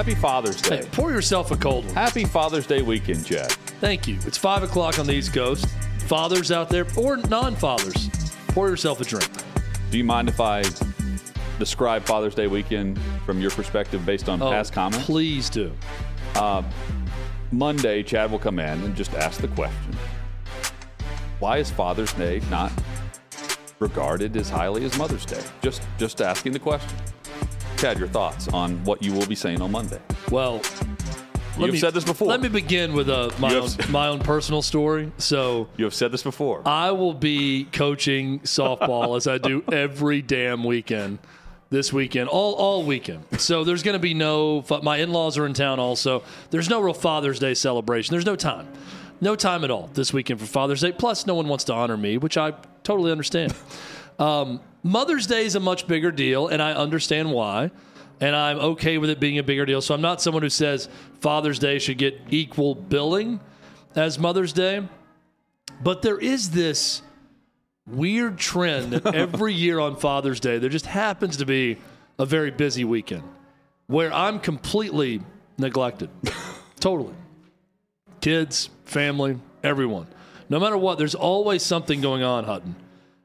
Happy Father's Day. Hey, pour yourself a cold one. Happy Father's Day weekend, Chad. Thank you. It's five o'clock on the East Coast. Fathers out there or non-fathers, pour yourself a drink. Do you mind if I describe Father's Day weekend from your perspective based on Oh, past comments? Please do. Uh, Monday, Chad will come in and just ask the question Why is Father's Day not regarded as highly as Mother's Day? Just, just asking the question. Chad, your thoughts on what you will be saying on Monday? Well, You've me- said this before. Let me begin with uh, my own, my own personal story. So You have said this before. I will be coaching softball as I do every damn weekend. This weekend, all all weekend. So there's going to be no. My in-laws are in town also. There's no real Father's Day celebration. There's no time, no time at all this weekend for Father's Day. Plus, no one wants to honor me, which I totally understand. Um, Mother's Day is a much bigger deal, and I understand why. And I'm okay with it being a bigger deal. So I'm not someone who says Father's Day should get equal billing as Mother's Day. But there is this weird trend that every year on Father's Day, there just happens to be a very busy weekend where I'm completely neglected. totally. Kids, family, everyone. No matter what, there's always something going on, Hutton.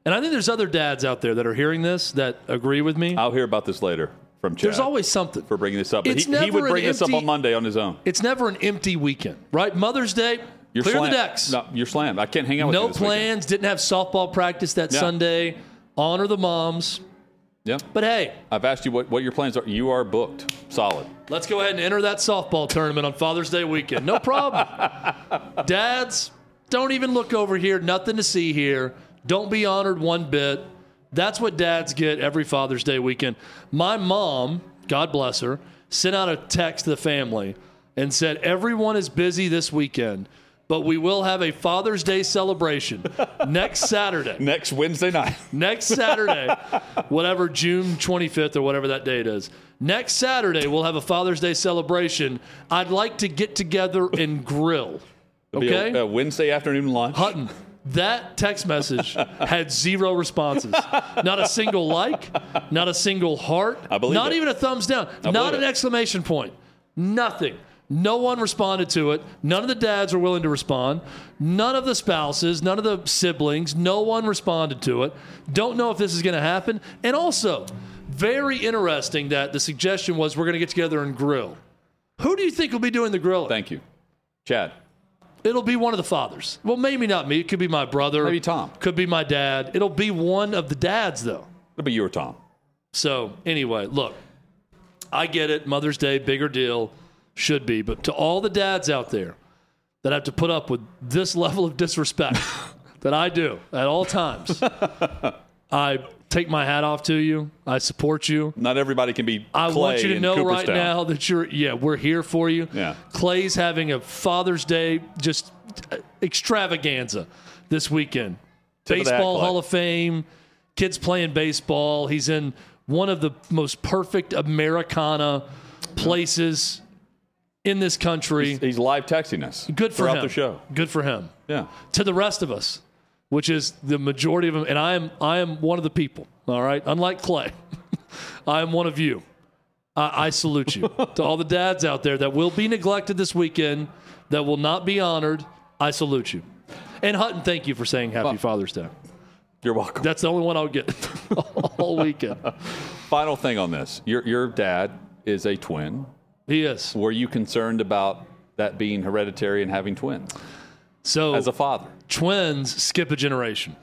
And I think there's other dads out there that are hearing this that agree with me. I'll hear about this later from Chad. There's always something. for bringing this up. But he, he would bring this up on Monday on his own. It's never an empty weekend, right? Mother's Day, You're clear slammed. the decks. No, you're slammed. I can't hang out with you no this weekend. plans, didn't have softball practice that Yeah. Sunday. Honor the moms. Yeah. But hey, I've asked you what, what your plans are. You are booked. Solid. Let's go ahead and enter that softball tournament on Father's Day weekend. No problem. Dads, don't even look over here. Nothing to see here. Don't be honored one bit. That's what dads get every Father's Day weekend. My mom, God bless her, sent out a text to the family and said, Everyone is busy this weekend, but we will have a Father's Day celebration next Saturday Next Wednesday night. next Saturday, whatever June 25th or whatever that date is. Next Saturday, we'll have a Father's Day celebration. I'd like to get together and grill. It'll be a- Okay? a Wednesday afternoon lunch. Hutton, that text message had zero responses. Not a single like, not a single heart, I believe not it. even a thumbs down, not an it. exclamation point. Nothing. No one responded to it. None of the dads were willing to respond. None of the spouses, none of the siblings, no one responded to it. Don't know if this is going to happen. And also, very interesting that the suggestion was we're going to get together and grill. Who do you think will be doing the grilling? Thank you. Chad. It'll be one of the fathers. Well, maybe not me. It could be my brother. Maybe Tom. Could be my dad. It'll be one of the dads, though. It'll be you or Tom. So, anyway, look, I get it. Mother's Day, bigger deal, should be. But to all the dads out there that have to put up with this level of disrespect that I do at all times, I take my hat off to you. I support you. Not everybody can be. I Clay want you to know right now that you're, yeah, we're here for you. Yeah. Clay's having a Father's Day just uh, extravaganza this weekend. Tip of baseball Clay. Hall of Fame, kids playing baseball. He's in one of the most perfect Americana places in this country. He's, he's live texting us. Good for throughout him. the show. Good for him. Yeah. To the rest of us, which is the majority of them, and I am I am one of the people. All right, unlike Clay, I am one of you. I, I salute you to all the dads out there that will be neglected this weekend, that will not be honored. I salute you. And Hutton, thank you for saying Happy Father's Day. You're welcome. That's the only one I'll get all weekend. Final thing on this. Your your dad is a twin. He is. Were you concerned about that being hereditary and having twins So as a father? twins skip a generation.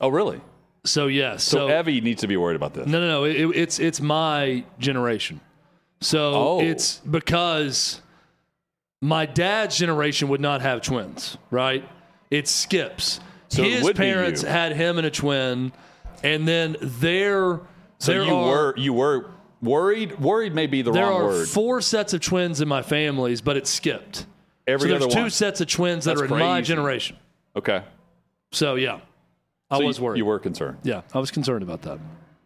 Oh, really? So yes. So, Evie needs to be worried about this. No, no, no. It, it's it's my generation. So Oh. it's because my dad's generation would not have twins, right? It skips. So it His be parents had him and a twin, and then their So there you are- were you were Worried, worried may be the wrong word. There are four sets of twins in my families, but it skipped. Every so there's two one. sets of twins that That's are in my generation. Okay. So yeah, I So was you, worried. You were concerned. yeah, I was concerned about that.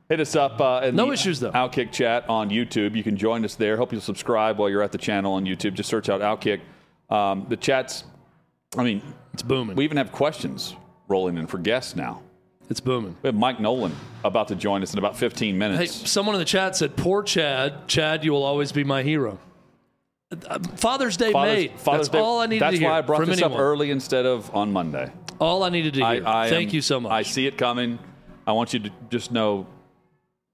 Hit us up. Uh, in No the issues, though. Outkick chat on YouTube. You can join us there. Hope you'll subscribe while you're at the channel on YouTube. Just search out Outkick. Um, the chats. I mean, It's booming. we even have questions rolling in for guests now. it's booming. We have Mike Nolan about to join us in about 15 minutes. Hey, someone in the chat said, "Poor Chad. Chad, you will always be my hero." Uh, Father's Day Father's- made. Father's That's Day- all I needed That's to hear That's why I brought this anyone. up early instead of on Monday. All I needed to I, hear. I Thank am- you so much. I see it coming. I want you to just know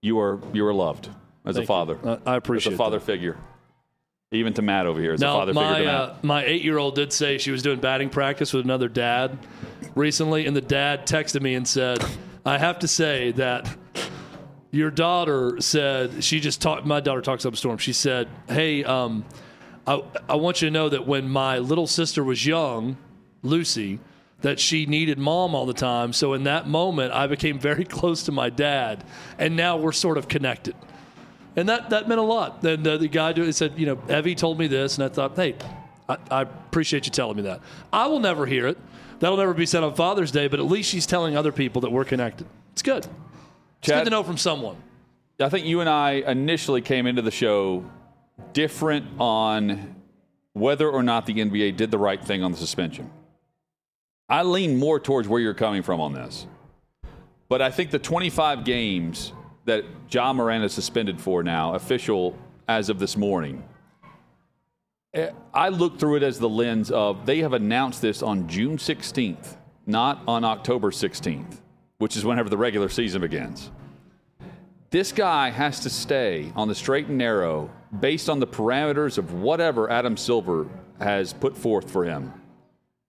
you are you are loved as a Thank you. father. I- I appreciate as a father that. figure. Even to Matt over here, as a Now, father figure my to Matt. uh, my eight year old did say she was doing batting practice with another dad recently, and the dad texted me and said, "I have to say that your daughter said she just talked. My daughter talks up a storm. She said, "Hey, um, I I want you to know that when my little sister was young, Lucy." That she needed mom all the time. So in that moment, I became very close to my dad, and now we're sort of connected. And that, that meant a lot. And uh, the guy do- said, you know, Evie told me this, and I thought, hey, I, I appreciate you telling me that. I will never hear it. That'll never be said on Father's Day, but at least she's telling other people that we're connected. It's good. It's good to know from someone. I think you and I initially came into the show different on whether or not the NBA did the right thing on the suspension. I lean more towards where you're coming from on this. But I think the 25 games that Ja Morant is suspended for now, official as of this morning, eh, I look through it as the lens of they have announced this on June 16th, not on October 16th, which is whenever the regular season begins. This guy has to stay on the straight and narrow based on the parameters of whatever Adam Silver has put forth for him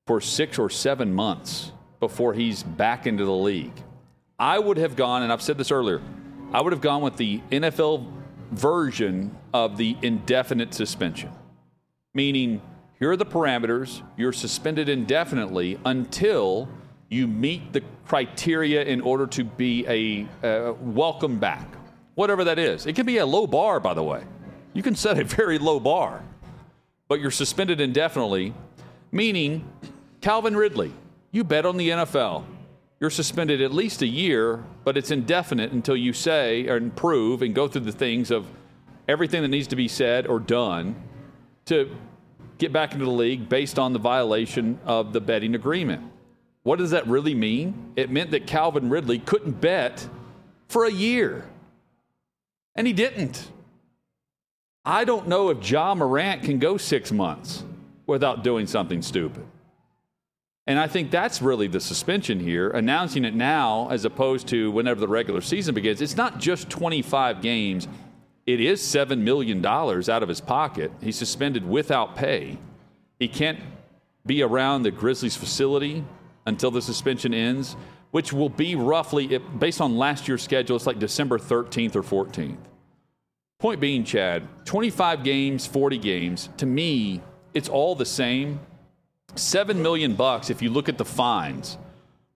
for six or seven months before he's back into the league. I would have gone, and I've said this earlier, I would have gone with the NFL version of the indefinite suspension, meaning here are the parameters, you're suspended indefinitely until you meet the criteria in order to be a uh, welcome back, whatever that is. It can be a low bar, by the way. You can set a very low bar, but you're suspended indefinitely, meaning Calvin Ridley, you bet on the NFL. You're suspended at least a year, but it's indefinite until you say and prove and go through the things of everything that needs to be said or done to get back into the league based on the violation of the betting agreement. What does that really mean? It meant that Calvin Ridley couldn't bet for a year. And he didn't. I don't know if Ja Morant can go six months without doing something stupid. And I think that's really the suspension here, announcing it now as opposed to whenever the regular season begins. It's not just 25 games, it is $7 million out of his pocket. He's suspended without pay. He can't be around the Grizzlies facility until the suspension ends, which will be roughly, based on last year's schedule, it's like December 13th or 14th. Point being, Chad, 25 games, 40 games, to me, it's all the same. Seven million bucks if you look at the fines.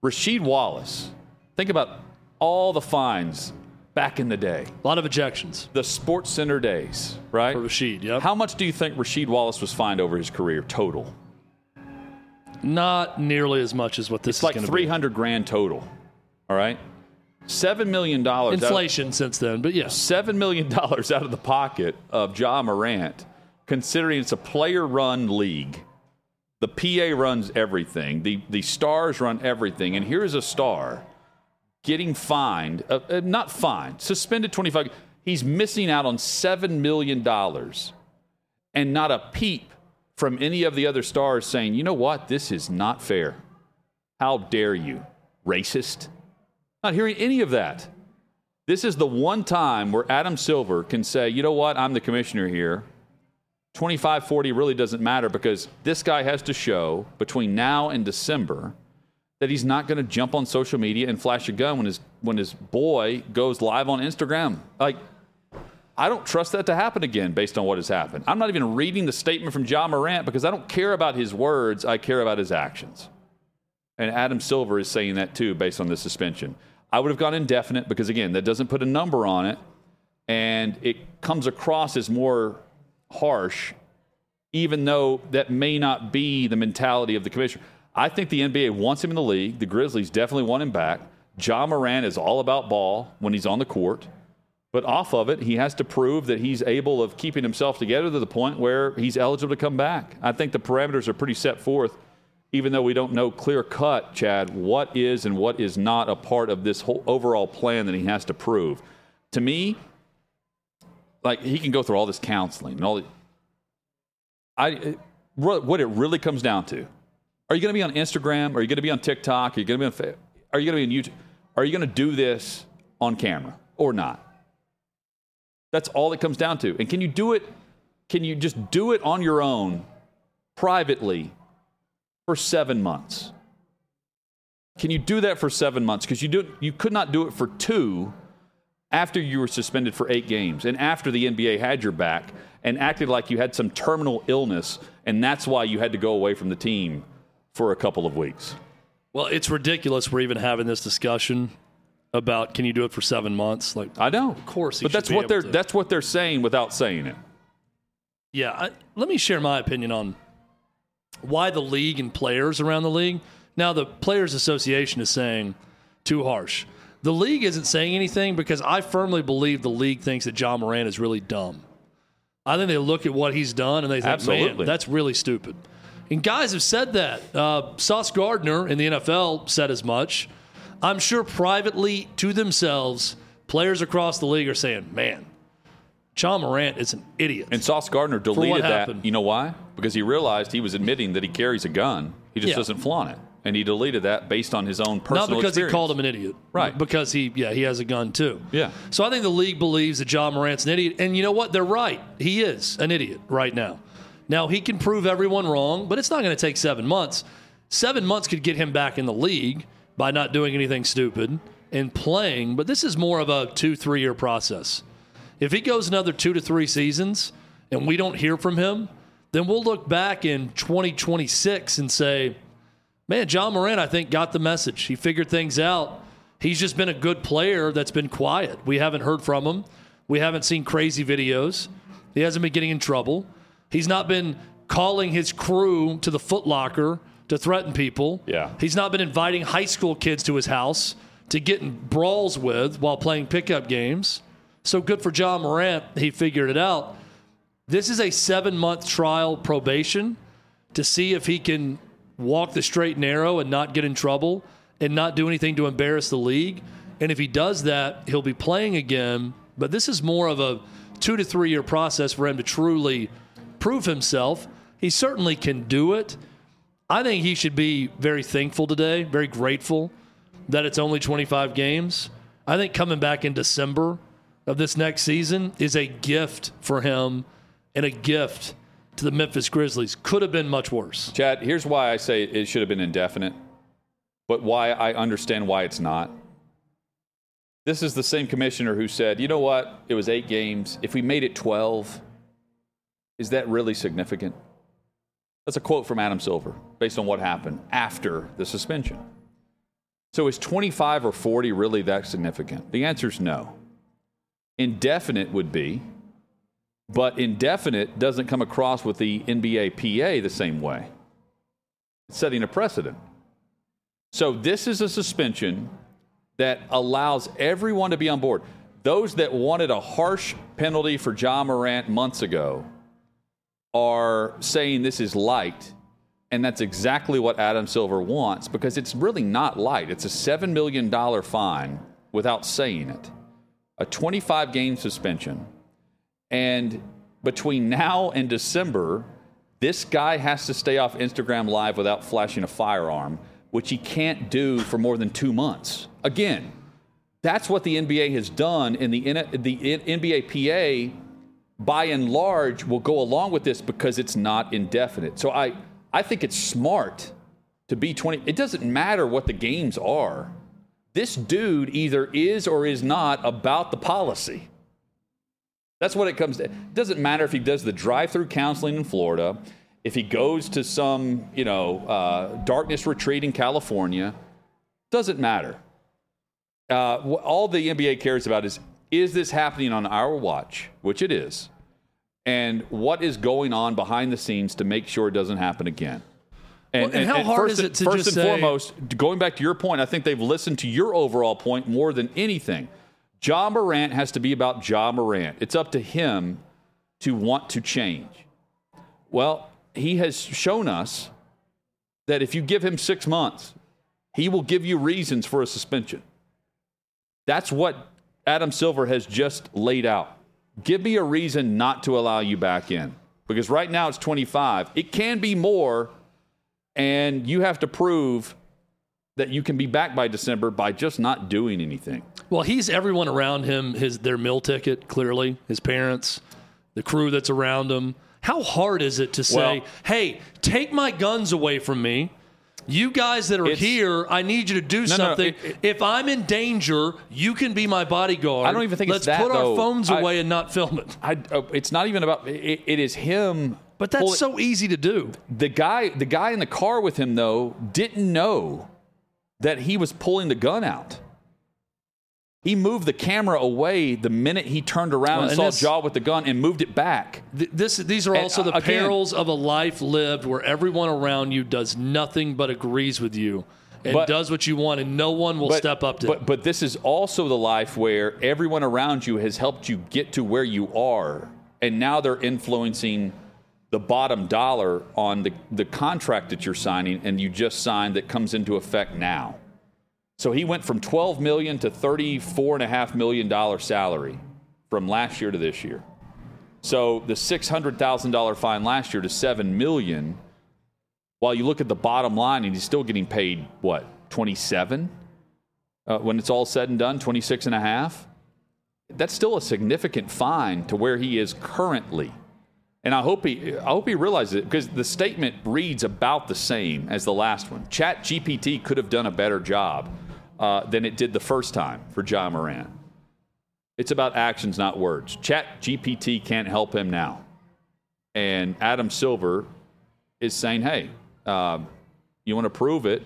Rasheed Wallace, think about all the fines back in the day, A lot of ejections the Sports Center days, right? for Rasheed. Yep. How much do you think Rasheed Wallace was fined over his career total? Not nearly as much as what this is. It's like is going to 300 grand total. All right? $7 million. out- Inflation since then, but yes. seven million dollars out of the pocket of Ja Morant, considering it's a player-run league. The PA runs everything. The the stars run everything. And here's a star getting fined, uh, uh, not fined, suspended 25. He's missing out on seven million dollars, and not a peep from any of the other stars saying, "You know what? This is not fair. How dare you, racist?" Not hearing any of that. This is the one time where Adam Silver can say, you know what, I'm the commissioner here. 25 40 really doesn't matter because this guy has to show between now and December that he's not going to jump on social media and flash a gun when his when his boy goes live on Instagram. Like I don't trust that to happen again based on what has happened. I'm not even reading the statement from Ja Morant because I don't care about his words, I care about his actions. And Adam Silver is saying that too based on the suspension. I would have gone indefinite because, again, that doesn't put a number on it. and it comes across as more harsh, even though that may not be the mentality of the commissioner. I think the NBA wants him in the league. The Grizzlies definitely want him back. Ja Morant is all about ball when he's on the court. But off of it, he has to prove that he's able of keeping himself together to the point where he's eligible to come back. I think the parameters are pretty set forth, even though we don't know clear cut, Chad, what is and what is not a part of this whole overall plan that he has to prove. To me, like he can go through all this counseling and all. The, I what it really comes down to: Are you going to be on Instagram? Are you going to be on TikTok? Are you going to be on? Are you going to be on YouTube? Are you going to do this on camera or not? That's all it comes down to. And can you do it? Can you just do it on your own, privately, for seven months? Can you do that for seven months? Because you do you could not do it for two after you were suspended for eight games and after the NBA had your back and acted like you had some terminal illness and that's why you had to go away from the team for a couple of weeks. Well, it's ridiculous we're even having this discussion about can you do it for seven months? Like I know, of course, but that's what they're to. that's what they're saying without saying it. Yeah, I, let me share my opinion on why the league and players around the league. Now, the Players Association is saying too harsh. The league isn't saying anything because I firmly believe the league thinks that Ja Morant is really dumb. I think they look at what he's done and they think, Absolutely. man, that's really stupid. And guys have said that. Uh, Sauce Gardner in the NFL said as much. I'm sure privately to themselves, players across the league are saying, man, Ja Morant is an idiot. And Sauce Gardner deleted that. You know why? Because he realized he was admitting that he carries a gun. He just Yeah. doesn't flaunt it. And he deleted that based on his own personal Not because experience. he called him an idiot. Right. Because he, yeah, he has a gun too. Yeah. So I think the league believes that Ja Morant's an idiot. And you know what? They're right. He is an idiot right now. Now, he can prove everyone wrong, but it's not going to take seven months. Seven months could get him back in the league by not doing anything stupid and playing, but this is more of a two, three year process. If he goes another two to three seasons and we don't hear from him, then we'll look back in 2026 and say, man, Ja Morant, I think, got the message. He figured things out. He's just been a good player that's been quiet. We haven't heard from him. We haven't seen crazy videos. He hasn't been getting in trouble. He's not been calling his crew to the footlocker to threaten people. Yeah. He's not been inviting high school kids to his house to get in brawls with while playing pickup games. So good for Ja Morant. He figured it out. This is a seven month trial probation to see if he can walk the straight and narrow and not get in trouble and not do anything to embarrass the league. And if he does that, he'll be playing again. But this is more of a two to three year process for him to truly prove himself. He certainly can do it. I think he should be very thankful today, very grateful that it's only 25 games. I think coming back in December of this next season is a gift for him and a gift to the Memphis Grizzlies. Could have been much worse. Chad, here's why I say it should have been indefinite, but why I understand why it's not. This is the same commissioner who said, you know what? It was eight games. If we made it 12, is that really significant? That's a quote from Adam Silver based on what happened after the suspension. So is 25 or 40 really that significant? The answer is no. Indefinite would be, but indefinite doesn't come across with the NBA PA the same way. It's setting a precedent. So this is a suspension that allows everyone to be on board. Those that wanted a harsh penalty for Ja Morant months ago are saying this is light, and that's exactly what Adam Silver wants because it's really not light. It's a $7 million fine without saying it, a 25 game suspension. And between now and December, this guy has to stay off Instagram Live without flashing a firearm, which he can't do for more than two months. Again, that's what the NBA has done, and the, the NBA PA, by and large, will go along with this because it's not indefinite. So I, I think it's smart to be 20. It doesn't matter what the games are. This dude either is or is not about the policy. That's what it comes to. It doesn't matter if he does the drive-through counseling in Florida, if he goes to some, you know, uh, darkness retreat in California. Doesn't matter. Uh, all the NBA cares about is is this happening on our watch, which it is, and what is going on behind the scenes to make sure it doesn't happen again? And, well, and how hard first, is it to first just and say, foremost, going back to your point, I think they've listened to your overall point more than anything. Ja Morant has to be about Ja Morant. It's up to him to want to change. Well, he has shown us that if you give him six months, he will give you reasons for a suspension. That's what Adam Silver has just laid out. Give me a reason not to allow you back in. Because right now it's 25. It can be more, and you have to prove that you can be back by December by just not doing anything. Well, he's everyone around him, his their meal ticket, clearly, his parents, the crew that's around him. How hard is it to say, well, hey, take my guns away from me? You guys that are here, I need you to do no, something. No, it, if I'm in danger, you can be my bodyguard. I don't even think Let's that, put though. our phones I, away and not film it. I, uh, it's not even about. It, it is him. But that's pulling, so easy to do. The guy, the guy in the car with him, though, didn't know that he was pulling the gun out. He moved the camera away the minute he turned around well, and, and, saw Ja with the gun and moved it back. Th- this, these are and, also the uh, again, perils of a life lived where everyone around you does nothing but agrees with you and but, does what you want, and no one will but, step up to but, But this is also the life where everyone around you has helped you get to where you are, and now they're influencing the bottom dollar on the, the contract that you're signing and you just signed that comes into effect now. So he went from 12 million to 34 and a half million dollar salary from last year to this year. So the $600,000 fine last year to 7 million while you look at the bottom line and he's still getting paid what 27 uh, when it's all said and done 26 and a half that's still a significant fine to where he is currently and I hope he, I hope he realizes it because the statement reads about the same as the last one. Chat GPT could have done a better job uh, than it did the first time for Ja Morant. It's about actions, not words. Chat GPT can't help him now. And Adam Silver is saying, hey, uh, you want to prove it?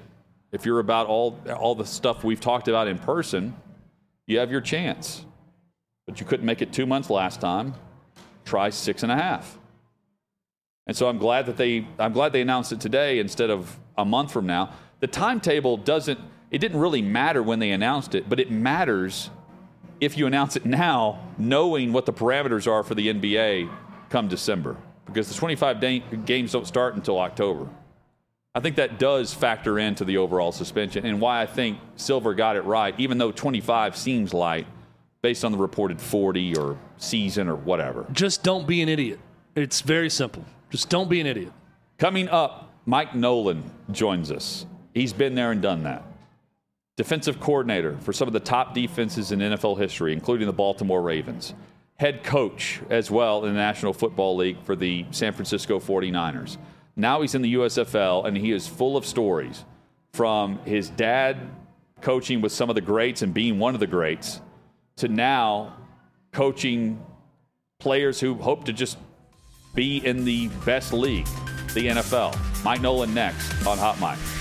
If you're about all, all the stuff we've talked about in person, you have your chance. But you couldn't make it two months last time. Try six and a half. And so I'm glad that they I'm glad they announced it today instead of a month from now. The timetable doesn't it didn't really matter when they announced it, but it matters if you announce it now, knowing what the parameters are for the NBA come December, because the 25 day, games don't start until October. I think that does factor into the overall suspension and why I think Silver got it right, even though 25 seems light based on the reported 40 or season or whatever. Just don't be an idiot. It's very simple. Just don't be an idiot. Coming up, Mike Nolan joins us. He's been there and done that defensive coordinator for some of the top defenses in NFL history, including the Baltimore Ravens, head coach as well in the National Football League for the San Francisco 49ers. Now he's in the USFL, and he is full of stories from his dad coaching with some of the greats and being one of the greats to now coaching players who hope to just be in the best league, the NFL. Mike Nolan next on Hot Mic.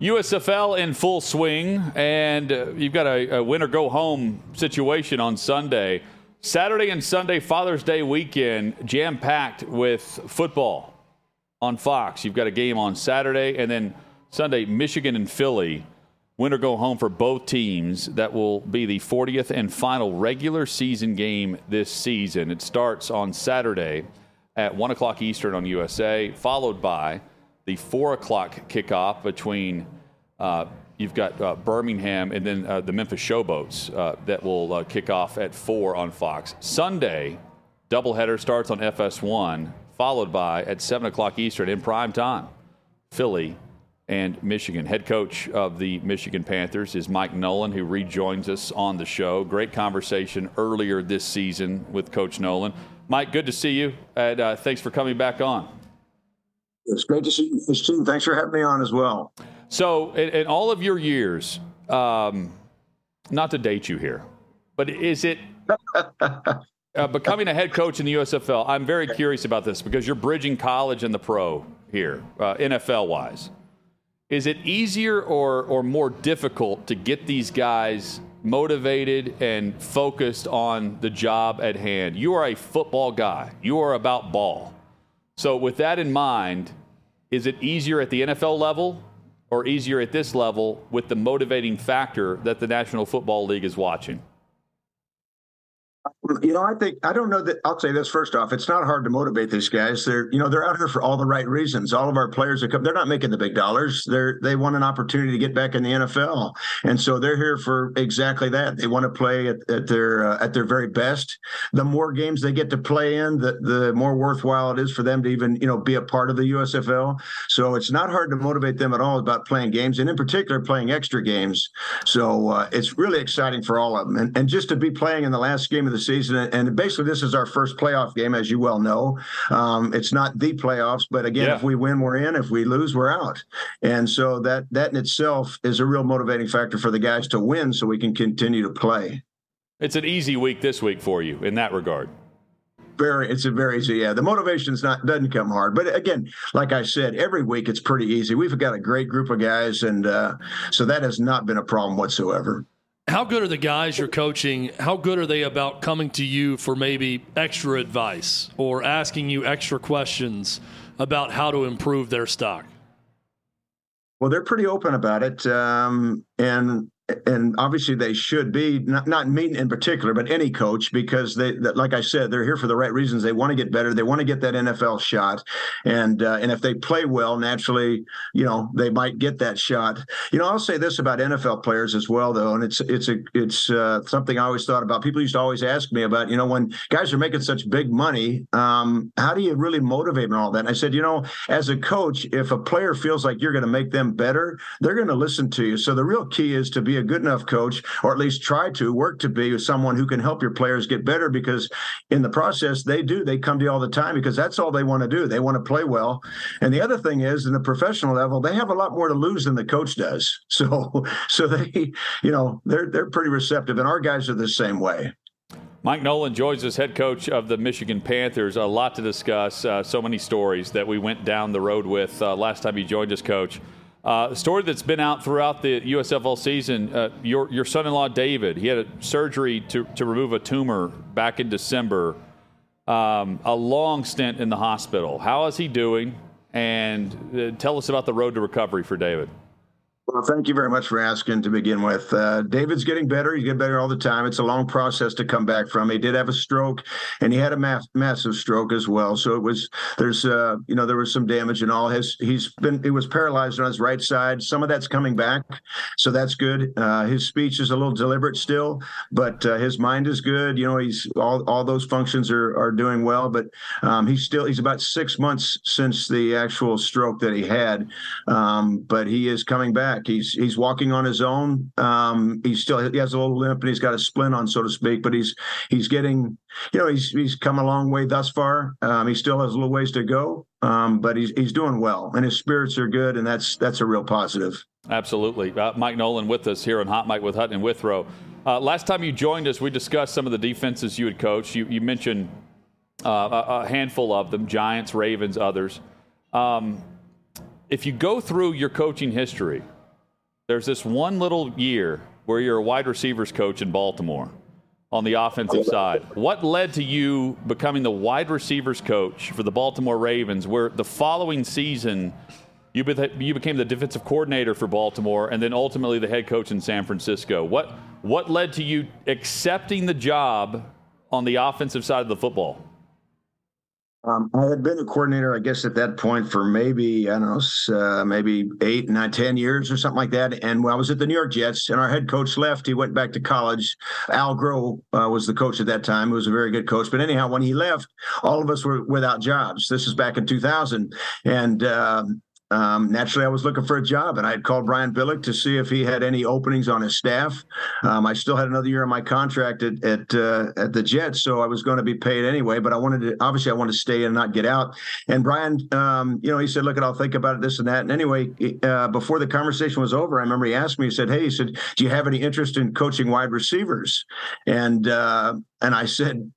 USFL in full swing, and uh, you've got a, a win or go home situation on Sunday. Saturday and Sunday, Father's Day weekend, jam packed with football on Fox. You've got a game on Saturday, and then Sunday, Michigan and Philly. Win or go home for both teams. That will be the 40th and final regular season game this season. It starts on Saturday at 1 o'clock Eastern on USA, followed by the 4 o'clock kickoff between. Uh, you've got uh, Birmingham and then uh, the Memphis Showboats uh, that will uh, kick off at 4 on Fox. Sunday, doubleheader starts on FS1, followed by at 7 o'clock Eastern in prime time, Philly and Michigan. Head coach of the Michigan Panthers is Mike Nolan, who rejoins us on the show. Great conversation earlier this season with Coach Nolan. Mike, good to see you, and uh, thanks for coming back on. It's great to see you, too. Thanks for having me on as well. So, in, in all of your years, um, not to date you here, but is it uh, becoming a head coach in the USFL? I'm very curious about this because you're bridging college and the pro here, uh, NFL wise. Is it easier or, or more difficult to get these guys motivated and focused on the job at hand? You are a football guy, you are about ball. So, with that in mind, is it easier at the NFL level or easier at this level with the motivating factor that the National Football League is watching? You know, I think I don't know that I'll say this first off. It's not hard to motivate these guys. They're you know they're out here for all the right reasons. All of our players are come. They're not making the big dollars. They're they want an opportunity to get back in the NFL, and so they're here for exactly that. They want to play at, at their uh, at their very best. The more games they get to play in, the the more worthwhile it is for them to even you know be a part of the USFL. So it's not hard to motivate them at all about playing games, and in particular playing extra games. So uh, it's really exciting for all of them, and, and just to be playing in the last game of the season. And basically, this is our first playoff game, as you well know. Um, it's not the playoffs, but again, yeah. if we win, we're in. If we lose, we're out. And so that that in itself is a real motivating factor for the guys to win, so we can continue to play. It's an easy week this week for you in that regard very it's a very easy yeah the motivation's not doesn't come hard but again like i said every week it's pretty easy we've got a great group of guys and uh, so that has not been a problem whatsoever how good are the guys you're coaching? How good are they about coming to you for maybe extra advice or asking you extra questions about how to improve their stock? Well, they're pretty open about it, um, and and obviously they should be not not me in particular, but any coach because they, like I said, they're here for the right reasons. They want to get better. They want to get that NFL shot, and uh, and if they play well, naturally, you know, they might get that shot. You know, I'll say this about NFL players as well, though, and it's it's a it's uh, something I always thought about. People used to always ask me about, you know, when guys are making such big money, um, how do you really motivate them and all that? And I said, you know, as a coach, if a player feels like you're going to make them better, they're going to listen to you. So the real key is to be a good enough coach, or at least try to work to be someone who can help your players get better. Because in the process, they do. They come to you all the time because that's all they want to do. They want to play well. And the other thing is, in the professional level, they have a lot more to lose than the coach does. So, so they, you know, they're they're pretty receptive, and our guys are the same way. Mike Nolan joins us, head coach of the Michigan Panthers. A lot to discuss, uh, so many stories that we went down the road with uh, last time you joined us, coach. Uh, a story that's been out throughout the USFL season. Uh, your your son-in-law David, he had a surgery to to remove a tumor back in December. Um, a long stint in the hospital. How is he doing? And uh, tell us about the road to recovery for David. Well, thank you very much for asking to begin with. Uh, David's getting better. He's getting better all the time. It's a long process to come back from. He did have a stroke, and he had a ma- massive stroke as well. So it was there's uh, you know there was some damage and all. His he's been he was paralyzed on his right side. Some of that's coming back, so that's good. Uh, his speech is a little deliberate still, but uh, his mind is good. You know he's all all those functions are are doing well. But um, he's still he's about six months since the actual stroke that he had, um, but he is coming back back. He's he's walking on his own. Um, he's still he has a little limp and he's got a splint on, so to speak. But he's he's getting you know he's he's come a long way thus far. Um, he still has a little ways to go, um, but he's he's doing well and his spirits are good, and that's that's a real positive. Absolutely, uh, Mike Nolan with us here on Hot Mic with Hutton and Withrow. Uh, last time you joined us, we discussed some of the defenses you had coached. You, you mentioned uh, a, a handful of them: Giants, Ravens, others. Um, if you go through your coaching history, there's this one little year where you're a wide receivers coach in Baltimore on the offensive side. What led to you becoming the wide receivers coach for the Baltimore Ravens, where the following season you, be- you became the defensive coordinator for Baltimore and then ultimately the head coach in San Francisco? What, what led to you accepting the job on the offensive side of the football? Um, I had been a coordinator, I guess, at that point for maybe I don't know, uh, maybe eight, nine, ten years or something like that. And when I was at the New York Jets, and our head coach left, he went back to college. Al Groh uh, was the coach at that time. He was a very good coach. But anyhow, when he left, all of us were without jobs. This is back in 2000, and um, um, naturally, I was looking for a job, and I had called Brian Billick to see if he had any openings on his staff. Um, I still had another year on my contract at at, uh, at the Jets, so I was going to be paid anyway. But I wanted to obviously I wanted to stay and not get out. And Brian, um, you know, he said, "Look, I'll think about it, this and that." And anyway, uh, before the conversation was over, I remember he asked me. He said, "Hey," he said, "Do you have any interest in coaching wide receivers?" And uh, and I said,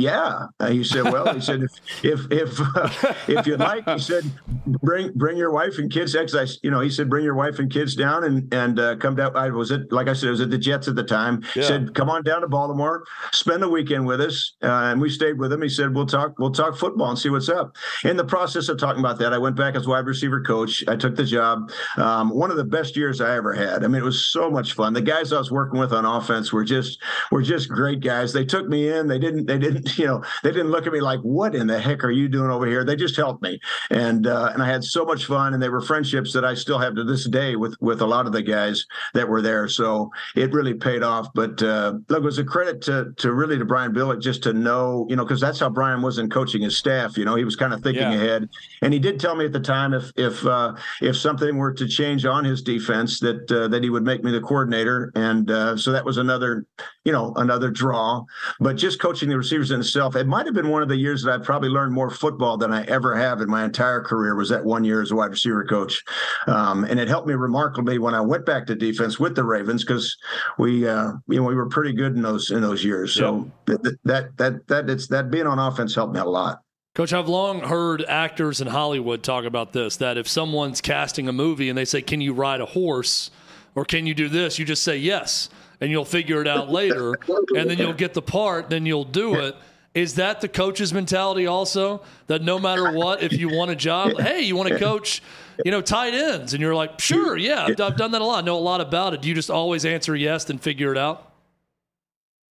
yeah, uh, he said. Well, he said if if if uh, if you'd like, he said bring bring your wife and kids. Actually, you know, he said bring your wife and kids down and and uh, come down. I was it like I said, it was at the Jets at the time. Yeah. He said come on down to Baltimore, spend the weekend with us, uh, and we stayed with him. He said we'll talk we'll talk football and see what's up. In the process of talking about that, I went back as wide receiver coach. I took the job. Um, one of the best years I ever had. I mean, it was so much fun. The guys I was working with on offense were just were just great guys. They took me in. They didn't they didn't you know, they didn't look at me like, "What in the heck are you doing over here?" They just helped me, and uh, and I had so much fun, and they were friendships that I still have to this day with with a lot of the guys that were there. So it really paid off. But uh, look, it was a credit to to really to Brian Billick just to know, you know, because that's how Brian was in coaching his staff. You know, he was kind of thinking yeah. ahead, and he did tell me at the time if if uh, if something were to change on his defense that uh, that he would make me the coordinator, and uh, so that was another, you know, another draw. But just coaching the receivers in itself, it might have been one of the years that I probably learned more football than I ever have in my entire career. Was that one year as a wide receiver coach, um, and it helped me remarkably when I went back to defense with the Ravens because we, uh, you know, we were pretty good in those in those years. So yep. that, that that that it's that being on offense helped me a lot. Coach, I've long heard actors in Hollywood talk about this that if someone's casting a movie and they say, Can you ride a horse? or Can you do this? You just say yes, and you'll figure it out later. and then you'll get the part, then you'll do it. Is that the coach's mentality also? That no matter what, if you want a job, hey, you want to coach, you know, tight ends, and you're like, sure, yeah, I've, done that a lot, I know a lot about it. Do you just always answer yes and figure it out?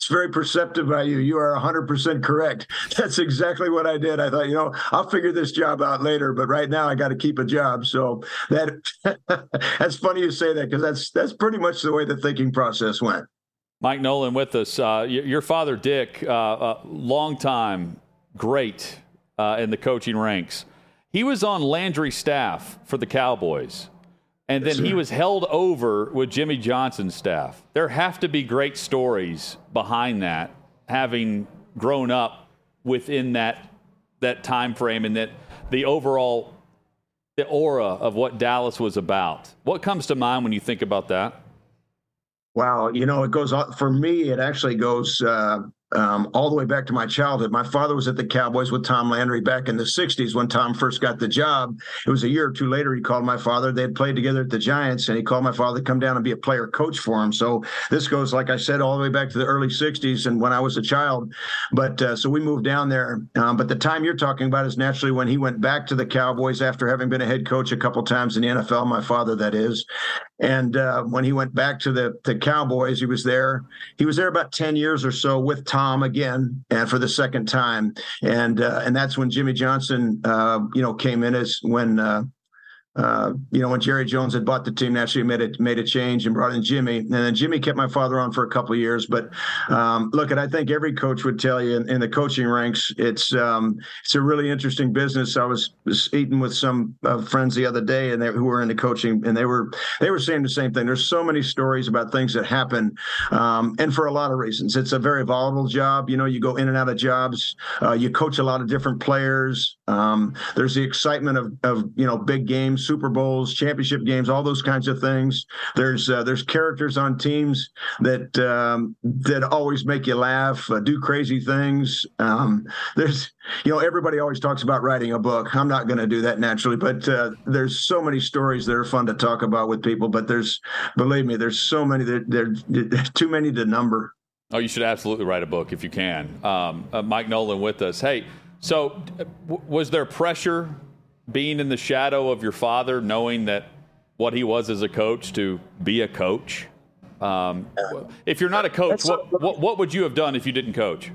It's very perceptive by you. You are 100% correct. That's exactly what I did. I thought, you know, I'll figure this job out later, but right now I got to keep a job. So that that's funny you say that because that's that's pretty much the way the thinking process went. Mike Nolan with us. Uh, your father, Dick, uh, uh, long time great uh, in the coaching ranks. He was on Landry's staff for the Cowboys, and then he was held over with Jimmy Johnson's staff. There have to be great stories behind that, having grown up within that that time frame and that the overall the aura of what Dallas was about. What comes to mind when you think about that? Wow, you know, it goes for me. It actually goes uh, um, all the way back to my childhood. My father was at the Cowboys with Tom Landry back in the 60s when Tom first got the job. It was a year or two later he called my father. They had played together at the Giants, and he called my father to come down and be a player coach for him. So this goes, like I said, all the way back to the early 60s and when I was a child. But uh, so we moved down there. Um, but the time you're talking about is naturally when he went back to the Cowboys after having been a head coach a couple times in the NFL, my father, that is. And uh, when he went back to the, the Cowboys, he was there. He was there about 10 years or so with Tom again, and for the second time, and uh, and that's when Jimmy Johnson, uh, you know, came in as when uh, you know, when Jerry Jones had bought the team, naturally made it made a change and brought in Jimmy, and then Jimmy kept my father on for a couple of years. But um, look, at I think every coach would tell you in, in the coaching ranks, it's um, it's a really interesting business. I was, was eating with some uh, friends the other day, and they who were into coaching, and they were they were saying the same thing. There's so many stories about things that happen, um, and for a lot of reasons, it's a very volatile job. You know, you go in and out of jobs. Uh, you coach a lot of different players. Um, there's the excitement of of you know big games Super Bowls, championship games, all those kinds of things. There's uh, there's characters on teams that um, that always make you laugh, uh, do crazy things. Um, there's you know everybody always talks about writing a book. I'm not going to do that naturally, but uh, there's so many stories that are fun to talk about with people. But there's believe me, there's so many that there's too many to number. Oh, you should absolutely write a book if you can. Um, uh, Mike Nolan with us. Hey, so w- was there pressure being in the shadow of your father, knowing that what he was as a coach to be a coach? Um, if you're not a coach, what, what, what would you have done if you didn't coach?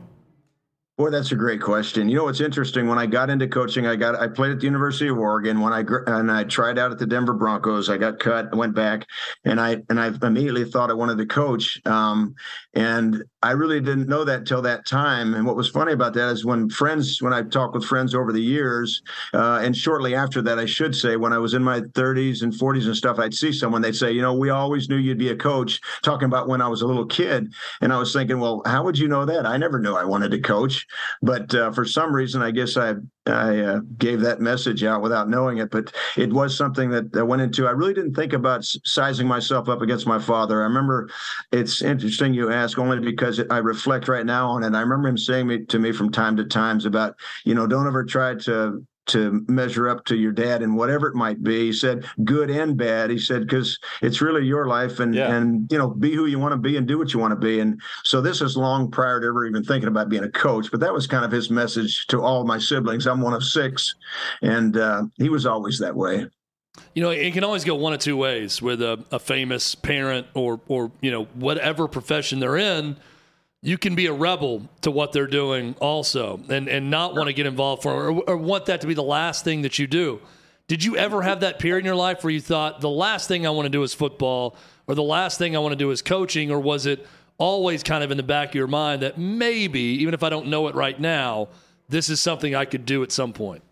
Boy, that's a great question. You know what's interesting? When I got into coaching, I got I played at the University of Oregon. When I and I tried out at the Denver Broncos, I got cut, went back, and I and I immediately thought I wanted to coach. Um, and I really didn't know that till that time. And what was funny about that is when friends, when I talked with friends over the years, uh, and shortly after that, I should say, when I was in my 30s and 40s and stuff, I'd see someone. They'd say, you know, we always knew you'd be a coach. Talking about when I was a little kid, and I was thinking, well, how would you know that? I never knew I wanted to coach. But uh, for some reason, I guess I I uh, gave that message out without knowing it. But it was something that I went into. I really didn't think about sizing myself up against my father. I remember it's interesting you ask only because I reflect right now on it. I remember him saying to me from time to times about you know don't ever try to to measure up to your dad and whatever it might be. He said good and bad. He said because it's really your life and yeah. and you know be who you want to be and do what you want to be. And so this is long prior to ever even thinking about being a coach. But that was kind of his message to all my siblings. I'm one of six, and uh, he was always that way. You know, it can always go one of two ways with a, a famous parent or or you know whatever profession they're in you can be a rebel to what they're doing also and, and not want to get involved for or, or, want that to be the last thing that you do. Did you ever have that period in your life where you thought the last thing I want to do is football or the last thing I want to do is coaching or was it always kind of in the back of your mind that maybe even if I don't know it right now, this is something I could do at some point?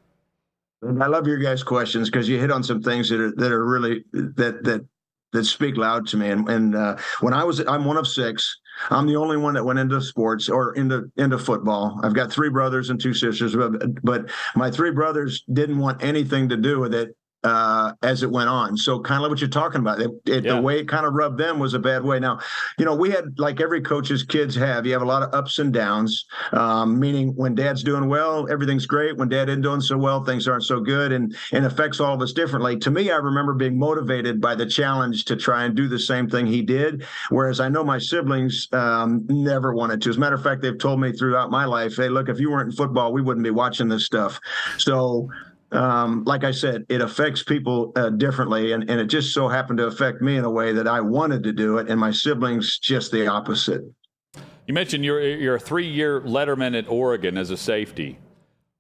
I love your guys' questions because you hit on some things that are that are really that that that speak loud to me. And, and uh, when I was, I'm one of six. I'm the only one that went into sports or into into football. I've got three brothers and two sisters, but, but my three brothers didn't want anything to do with it uh, as it went on. So kind of what you're talking about. It, it, yeah. The way it kind of rubbed them was a bad way. Now, you know, we had like every coach's kids have. You have a lot of ups and downs. Um, meaning when dad's doing well, everything's great. When dad isn't doing so well, things aren't so good, and and affects all of us differently. To me, I remember being motivated by the challenge to try and do the same thing he did. Whereas I know my siblings um, never wanted to. As a matter of fact, they've told me throughout my life, "Hey, look, if you weren't in football, we wouldn't be watching this stuff." So um, like I said, it affects people uh, differently, and, and it just so happened to affect me in a way that I wanted to do it, and my siblings just the opposite. You mentioned you're you're a three year letterman at Oregon as a safety.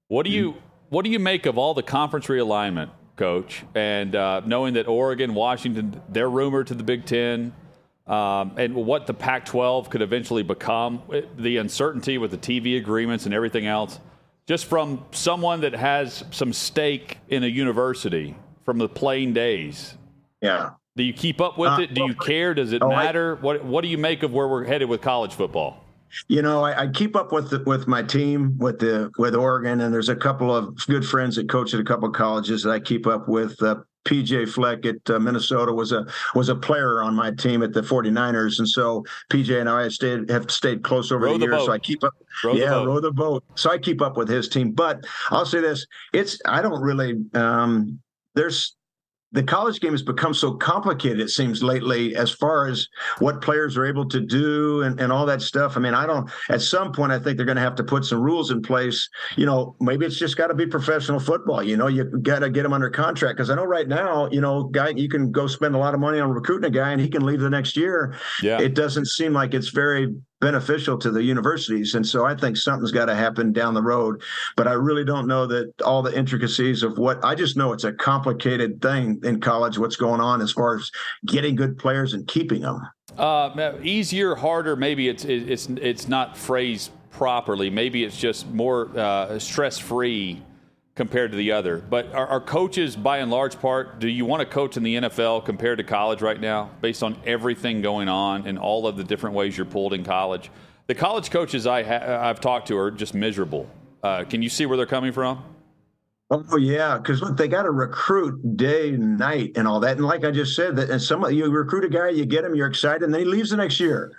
What do you mm-hmm. what do you make of all the conference realignment, Coach? And uh, knowing that Oregon, Washington, they're rumored to the Big Ten. Um, and what the Pac 12 could eventually become, the uncertainty with the TV agreements and everything else just from someone that has some stake in a university from the playing days. Yeah. Do you keep up with uh, it? Do you care? Does it oh, matter? I, what What do you make of where we're headed with college football? You know, I, I keep up with the, with my team with the with Oregon, and there's a couple of good friends that coach at a couple of colleges that I keep up with. Uh, PJ Fleck at uh, Minnesota was a was a player on my team at the 49ers, and so PJ and I have stayed have stayed close over row the, years. So I keep up, row yeah, the row the boat. So I keep up with his team. But I'll say this: it's I don't really. Um, there's the college game has become so complicated it seems lately as far as what players are able to do and, and all that stuff. I mean i don't at some point i think they're going to have to put some rules in place. You know maybe it's just got to be professional football. You know you got to get them under contract because i know right now you know guy you can go spend a lot of money on recruiting a guy and he can leave the next year. Yeah. It doesn't seem like it's very beneficial to the universities. And so I think something's got to happen down the road. But I really don't know that all the intricacies of what I just know it's a complicated thing in college, what's going on as far as getting good players and keeping them. Uh, easier, harder, maybe it's, it's, it's not phrased properly. Maybe it's just more uh, stress free compared to the other. But are, are, coaches, by and large part, do you want to coach in the NFL compared to college right now, based on everything going on and all of the different ways you're pulled in college? The college coaches I ha- I've talked to are just miserable. Uh, can you see where they're coming from? Oh yeah, because they got to recruit day and night and all that. And like I just said, that and some you recruit a guy, you get him, you're excited, and then he leaves the next year.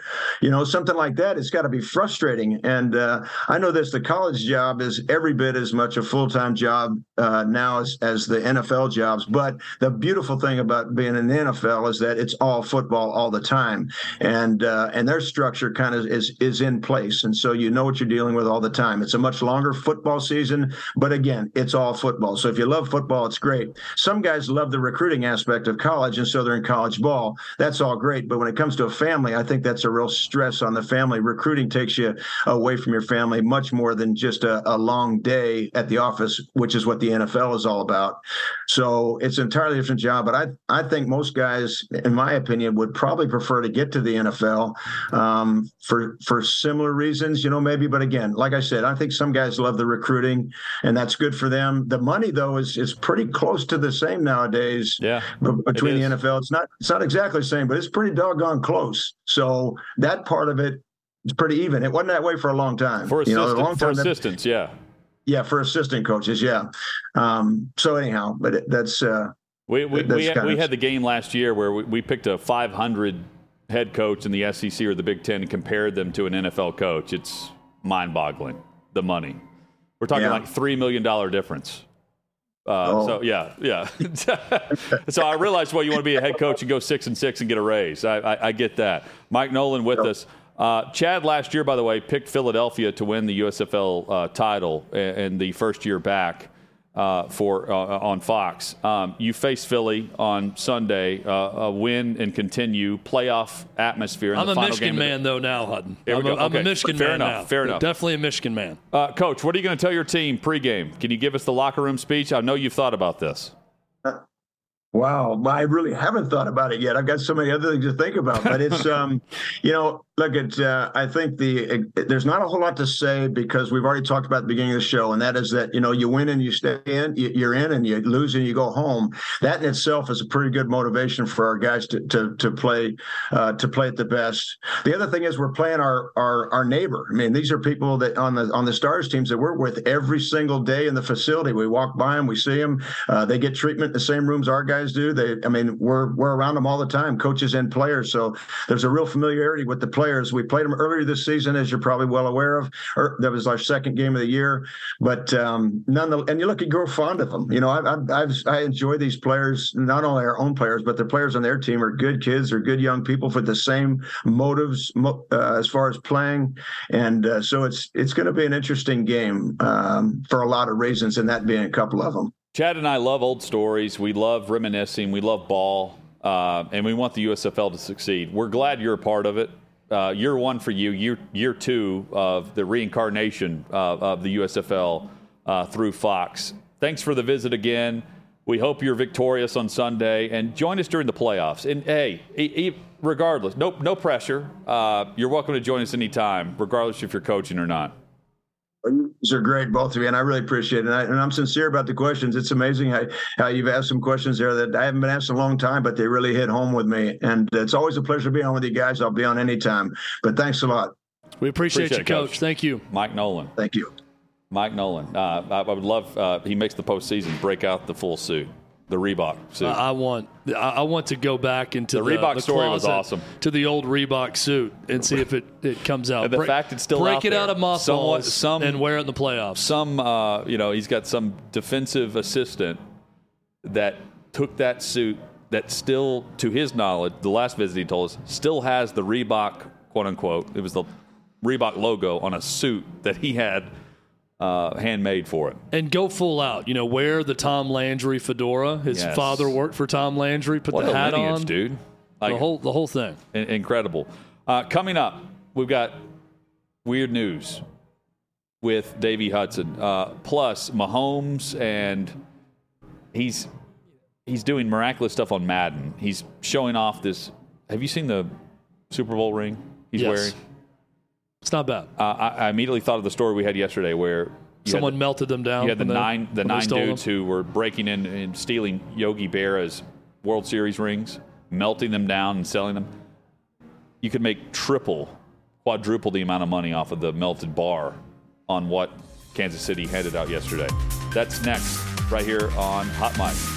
You know, something like that. It's got to be frustrating. And uh, I know this: the college job is every bit as much a full time job uh, now as, as the NFL jobs. But the beautiful thing about being in the NFL is that it's all football all the time, and uh, and their structure kind of is is in place, and so you know what you're dealing with all the time. It's a much longer football season, but again, it's all football. So if you love football, it's great. Some guys love the recruiting aspect of college, and so they're in college ball. That's all great. But when it comes to a family, I think that's a real stress on the family. Recruiting takes you away from your family much more than just a, a long day at the office, which is what the NFL is all about. So it's an entirely different job. But I, I think most guys, in my opinion, would probably prefer to get to the NFL um, for for similar reasons, you know, maybe. But again, like I said, I think some guys love the recruiting, and that's good for them. The money though is is pretty close to the same nowadays. Yeah, between the NFL, it's not it's not exactly the same, but it's pretty doggone close. So that part of it is pretty even. It wasn't that way for a long time. For, assistant, you know, long for assistants, that, yeah. Yeah, for assistant coaches, yeah. Um, so anyhow, but it, that's uh, we we we, had, we had the game last year where we, we picked a 500 head coach in the SEC or the Big Ten and compared them to an NFL coach. It's mind-boggling the money. We're talking yeah. like three million dollar difference. Uh, oh. So yeah, yeah. so I realized why you want to be a head coach and go six and six and get a raise. I, I, I get that. Mike Nolan with yep. us. Uh, Chad last year, by the way, picked Philadelphia to win the USFL uh, title in the first year back uh, for uh, on Fox. Um, you face Philly on Sunday, uh, a win and continue playoff atmosphere. I'm a Michigan man though now, Hutton. I'm, a, I'm a Michigan Fair man enough. now. Fair enough. Definitely a Michigan man. Uh, Coach, what are you going to tell your team pregame? Can you give us the locker room speech? I know you've thought about this. Wow, I really haven't thought about it yet. I've got so many other things to think about, but it's um, you know, look uh, I think the it, there's not a whole lot to say because we've already talked about the beginning of the show, and that is that you know you win and you stay in, you, are in, and you lose and you go home. That in itself is a pretty good motivation for our guys to to to play uh, to play at the best. The other thing is we're playing our our our neighbor. I mean, these are people that on the on the stars teams that we're with every single day in the facility. We walk by them, we see them. Uh, they get treatment in the same rooms our guys do. They, I mean, we're we're around them all the time, coaches and players. So there's a real familiarity with the players. We played them earlier this season, as you're probably well aware of. Or that was our second game of the year, but um, none. And you look at grow fond of them. You know, I, I, I've, I enjoy these players. Not only our own players, but the players on their team are good kids. They're good young people for the same motives uh, as far as playing. And uh, so it's it's going to be an interesting game um, for a lot of reasons, and that being a couple of them. Chad and I love old stories. We love reminiscing. We love ball. Uh, and we want the USFL to succeed. We're glad you're a part of it. Uh, year one for you, year, year two of the reincarnation uh, of the USFL uh, through Fox. Thanks for the visit again. We hope you're victorious on Sunday and join us during the playoffs. And hey, e- e- regardless, no, no pressure. Uh, you're welcome to join us anytime, regardless if you're coaching or not. These are great, both of you, and I really appreciate it. And, I, am sincere about the questions. It's amazing how, how you've asked some questions there that I haven't been asked in a long time, but they really hit home with me. And it's always a pleasure to be on with you guys. I'll be on anytime. But thanks a lot. We appreciate, appreciate you, Coach. Coach. Thank you. Mike Nolan. Thank you. Mike Nolan. Uh, I, I, would love, uh, he makes the postseason, break out the full suit the Reebok suit. I want I want to go back into the, the Reebok the story was awesome to the old Reebok suit and see if it, it comes out. And the break, fact it's still break out it there. out of mothballs some, and wear it in the playoffs. Some uh, you know he's got some defensive assistant that took that suit that still to his knowledge the last visit he told us still has the Reebok quote unquote it was the Reebok logo on a suit that he had uh, handmade for it. And go full out. You know, wear the Tom Landry fedora. His yes. father worked for Tom Landry. Put what the hat lineage, on, dude. Like, the whole the whole thing. Incredible. Uh, coming up, we've got weird news with Davey Hudson. Uh, plus Mahomes and he's he's doing miraculous stuff on Madden. He's showing off this. Have you seen the Super Bowl ring he's yes. wearing? It's not bad. Uh, I, I, immediately thought of the story we had yesterday where someone the, melted them down. You had the nine the nine dudes them. who were breaking in and stealing Yogi Berra's World Series rings, melting them down and selling them. You could make triple, quadruple the amount of money off of the melted bar on what Kansas City handed out yesterday. That's next right here on Hot Mic.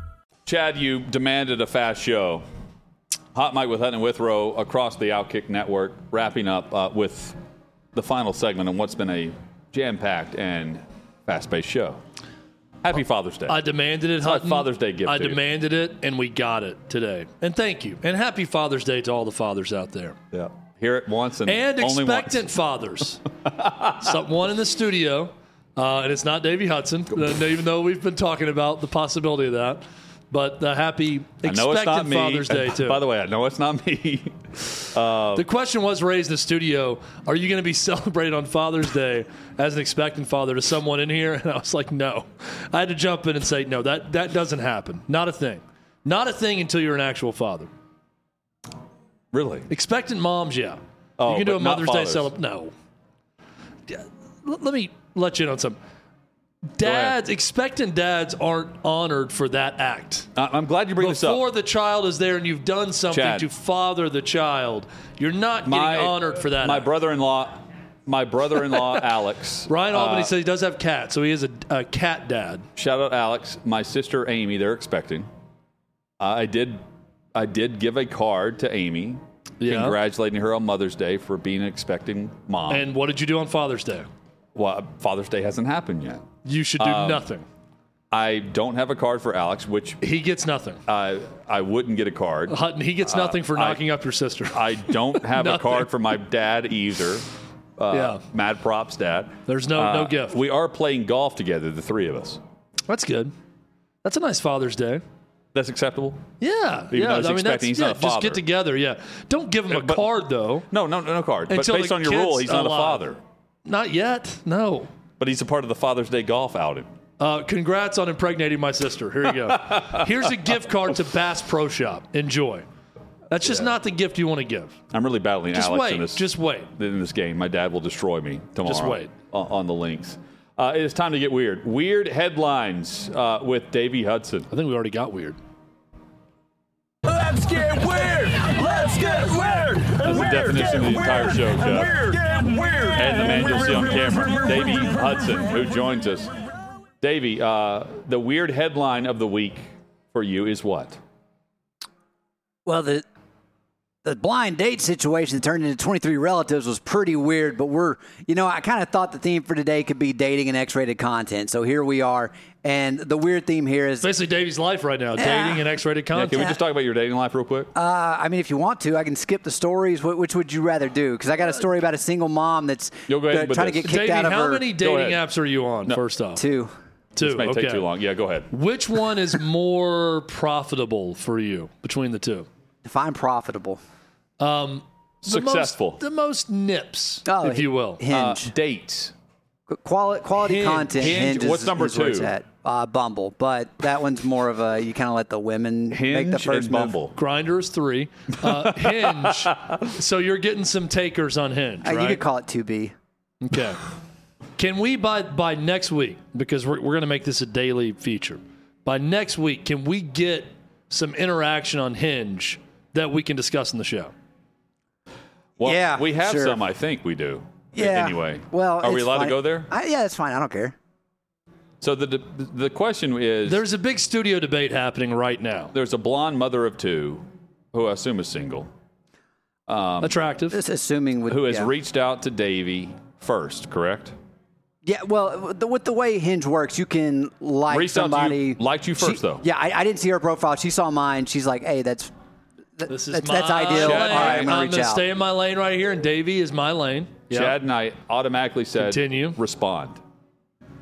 Chad, you demanded a fast show. Hot Mic with Hutton and Withrow across the Outkick network, wrapping up uh, with the final segment on what's been a jam packed and fast paced show. Happy Father's Day. I demanded it. Hutton. Father's Day gift I demanded it, and we got it today. And thank you. And happy Father's Day to all the fathers out there. yeah. Hear it once and, And expectant once. fathers. Someone in the studio, uh, and it's not Davey Hudson, even though we've been talking about the possibility of that. But the happy I know it's not expectant me. Father's Day, too. By the way, I know it's not me. The question was raised in the studio Are you going to be celebrated on Father's Day as an expectant father to someone in here? And I was like, No. I had to jump in and say, No, that, that doesn't happen. Not a thing. Not a thing until you're an actual father. really? Expectant moms, yeah. Oh, you can do a Mother's Day celebration. No. Yeah, let me let you in on something. Dads, expectant dads aren't honored for that act. I- I'm glad you bring this up. Before the child is there and you've done something Chad. to father the child, you're not getting honored for that. My act. brother-in-law, my brother-in-law Alex. Ryan Albany uh, says he does have cats, so he is a, a cat dad. Shout out Alex, my sister Amy. They're expecting. I did, I did give a card to Amy, Yeah. congratulating her on Mother's Day for being an expecting mom. And what did you do on Father's Day? Well, Father's Day hasn't happened yet. You should do Um, nothing. I don't have a card for Alex, which He gets nothing. I I wouldn't get a card. Hutton, he gets nothing for Uh, I- knocking up your sister. I don't have a card for my dad either. Uh, Yeah. Mad props, dad. There's no Uh, no gift. We are playing golf together, the three of us. That's good. That's a nice Father's Day. That's acceptable. Yeah, Even yeah. I mean, that's yeah, just get together. Yeah, don't give him a but- card though. No, no, no card. But Until based on your rule, he's not alive. a father. Not yet. No. But he's a part of the Father's Day golf outing. Uh, congrats on impregnating my sister. Here you go. Here's a gift card to Bass Pro Shop. Enjoy. That's just not the gift you want to give. I'm really battling Just Alex wait. in this. Just wait. in this game. My dad will destroy me tomorrow. Just wait. on, on the links. Uh, it is time to get weird. Weird headlines uh, with Davey Hudson. I think we already got weird. Let's get weird. Let's get weird. That's the definition of the entire show, Jeff. Weird. Get weird. And the man you'll see on camera, Davey Hudson, who joins us. Davey, uh, the weird headline of the week for you is what? Well, the the blind date situation that turned into 23 relatives was pretty weird, but we're, you know, I kind of thought the theme for today could be dating and X-rated content. So here we are, and the weird theme here is, Basically, Davey's life right now: dating and X-rated Yeah, content. can we just talk about your dating life real quick? uh, I mean, if you want to, I can skip the stories. Wh- Which would you rather do? Because I got a story about a single mom that's You'll go ahead trying to get kicked Davey, out of how her. many dating apps are you on? First off, Two. Two. this may okay. take too long. Yeah, go ahead. Which one is more profitable for you between the two? Define profitable. The Successful. most, the most nips, Oh, if you will. Uh, Hinge. dates. Quality, quality Hinge. content. Hinge. Hinge is- What's number is where it's two? at. Uh, Bumble, but that one's more of a you kind of let the women make the Hinge first and move. Bumble. Grindr is three. Uh, Hinge. so you're getting some takers on Hinge, Uh, right? You could call it 2B. Okay. Can we by by next week because we're we're going to make this a daily feature. By next week, can we get some interaction on Hinge that we can discuss in the show? Well, Yeah, we have sure. some. I think we do. Yeah. Anyway, Well, are we allowed fine. to go there? I, yeah, that's fine. I don't care. So the the, the question is: There's a big studio debate happening right now. there's a blonde mother of two, who I assume is single, um, Attractive. Just assuming with who has yeah. reached out to Davey first. Correct. Yeah, well, the, with the way Hinge works, you can like Reached out to somebody. you- liked you first, She- though. Yeah, I, I didn't see her profile. She saw mine. She's like, "Hey, that's that- This is that's, my that's ideal." lane. All right, I'm gonna I'm reach gonna out. stay in my lane right here, and Davey is my lane. Yeah. Chad and I automatically said, Continue. Respond.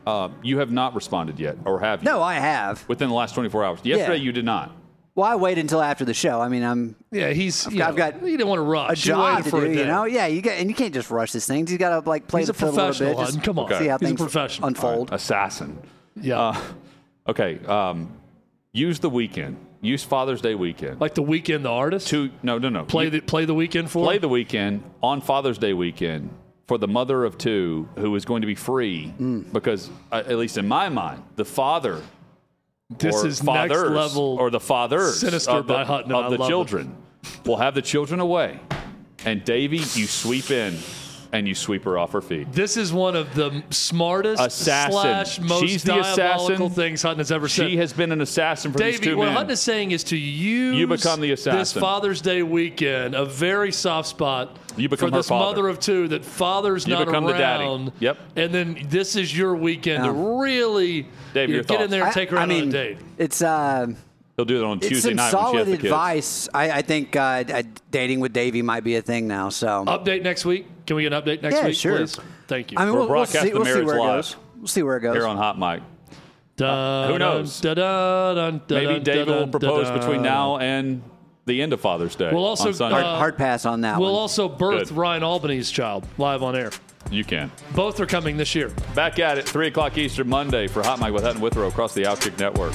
Uh, you have not responded yet, or have you? no, I have. Within the last 24 hours. Yesterday, Yeah. you did not. Well, I waited until after the show. I mean, I'm Yeah, he's. I've you got- I've got You didn't want to rush. a You job waited to for do. a day. You know, yeah, you get and you can't just rush this thing. You got to like play He's the a field a little professional, bit. Just Hutton. Come on. see how He's a things professional. unfold. Assassin. Yeah, Uh, okay. Um, use the weekend. Use Father's Day weekend. like the weekend, the artist. to no no no play You- the play the weekend for. play the weekend on Father's Day weekend for the mother of two who is going to be free Mm. because uh, at least in my mind the father This or is next fathers level or the fathers sinister of the, by Hutton, I of the love it. children will have the children away and Davey you sweep in and you sweep her off her feet This is one of the smartest Assassin. slash most She's the diabolical assassin. things Hutton has ever said. she has been an assassin for these Davey, two what men Hutton is saying is to use You become the this assassin. Father's Day weekend, a very soft spot You become for her this father. mother of two that father's You not become the daddy. around. Yep. And then this is your weekend to really Dave, you know, your get in thoughts? there and I- take her I out mean, on a date. It's uh, he'll do it on it's Tuesday some night when she has solid the kids advice. I, I think uh, uh, dating with Davey might be a thing now. So Update next week. Can we get an update next Yeah, week, sure. please? Thank you. I mean, We'll we'll, we'll see, the we'll see where it live. goes. We'll see where it goes. here on Hot Mic Dun, who knows? dun, dun, dun, dun, maybe dun, David will propose dun. between now and the end of Father's Day We'll also, on hard, uh, hard pass on that We'll one. also birth Good. Ryan Albany's child live on air. you can Both are coming this year. back at it 3 o'clock Eastern Monday for Hot Mic with Hutton Withrow across the Outkick Network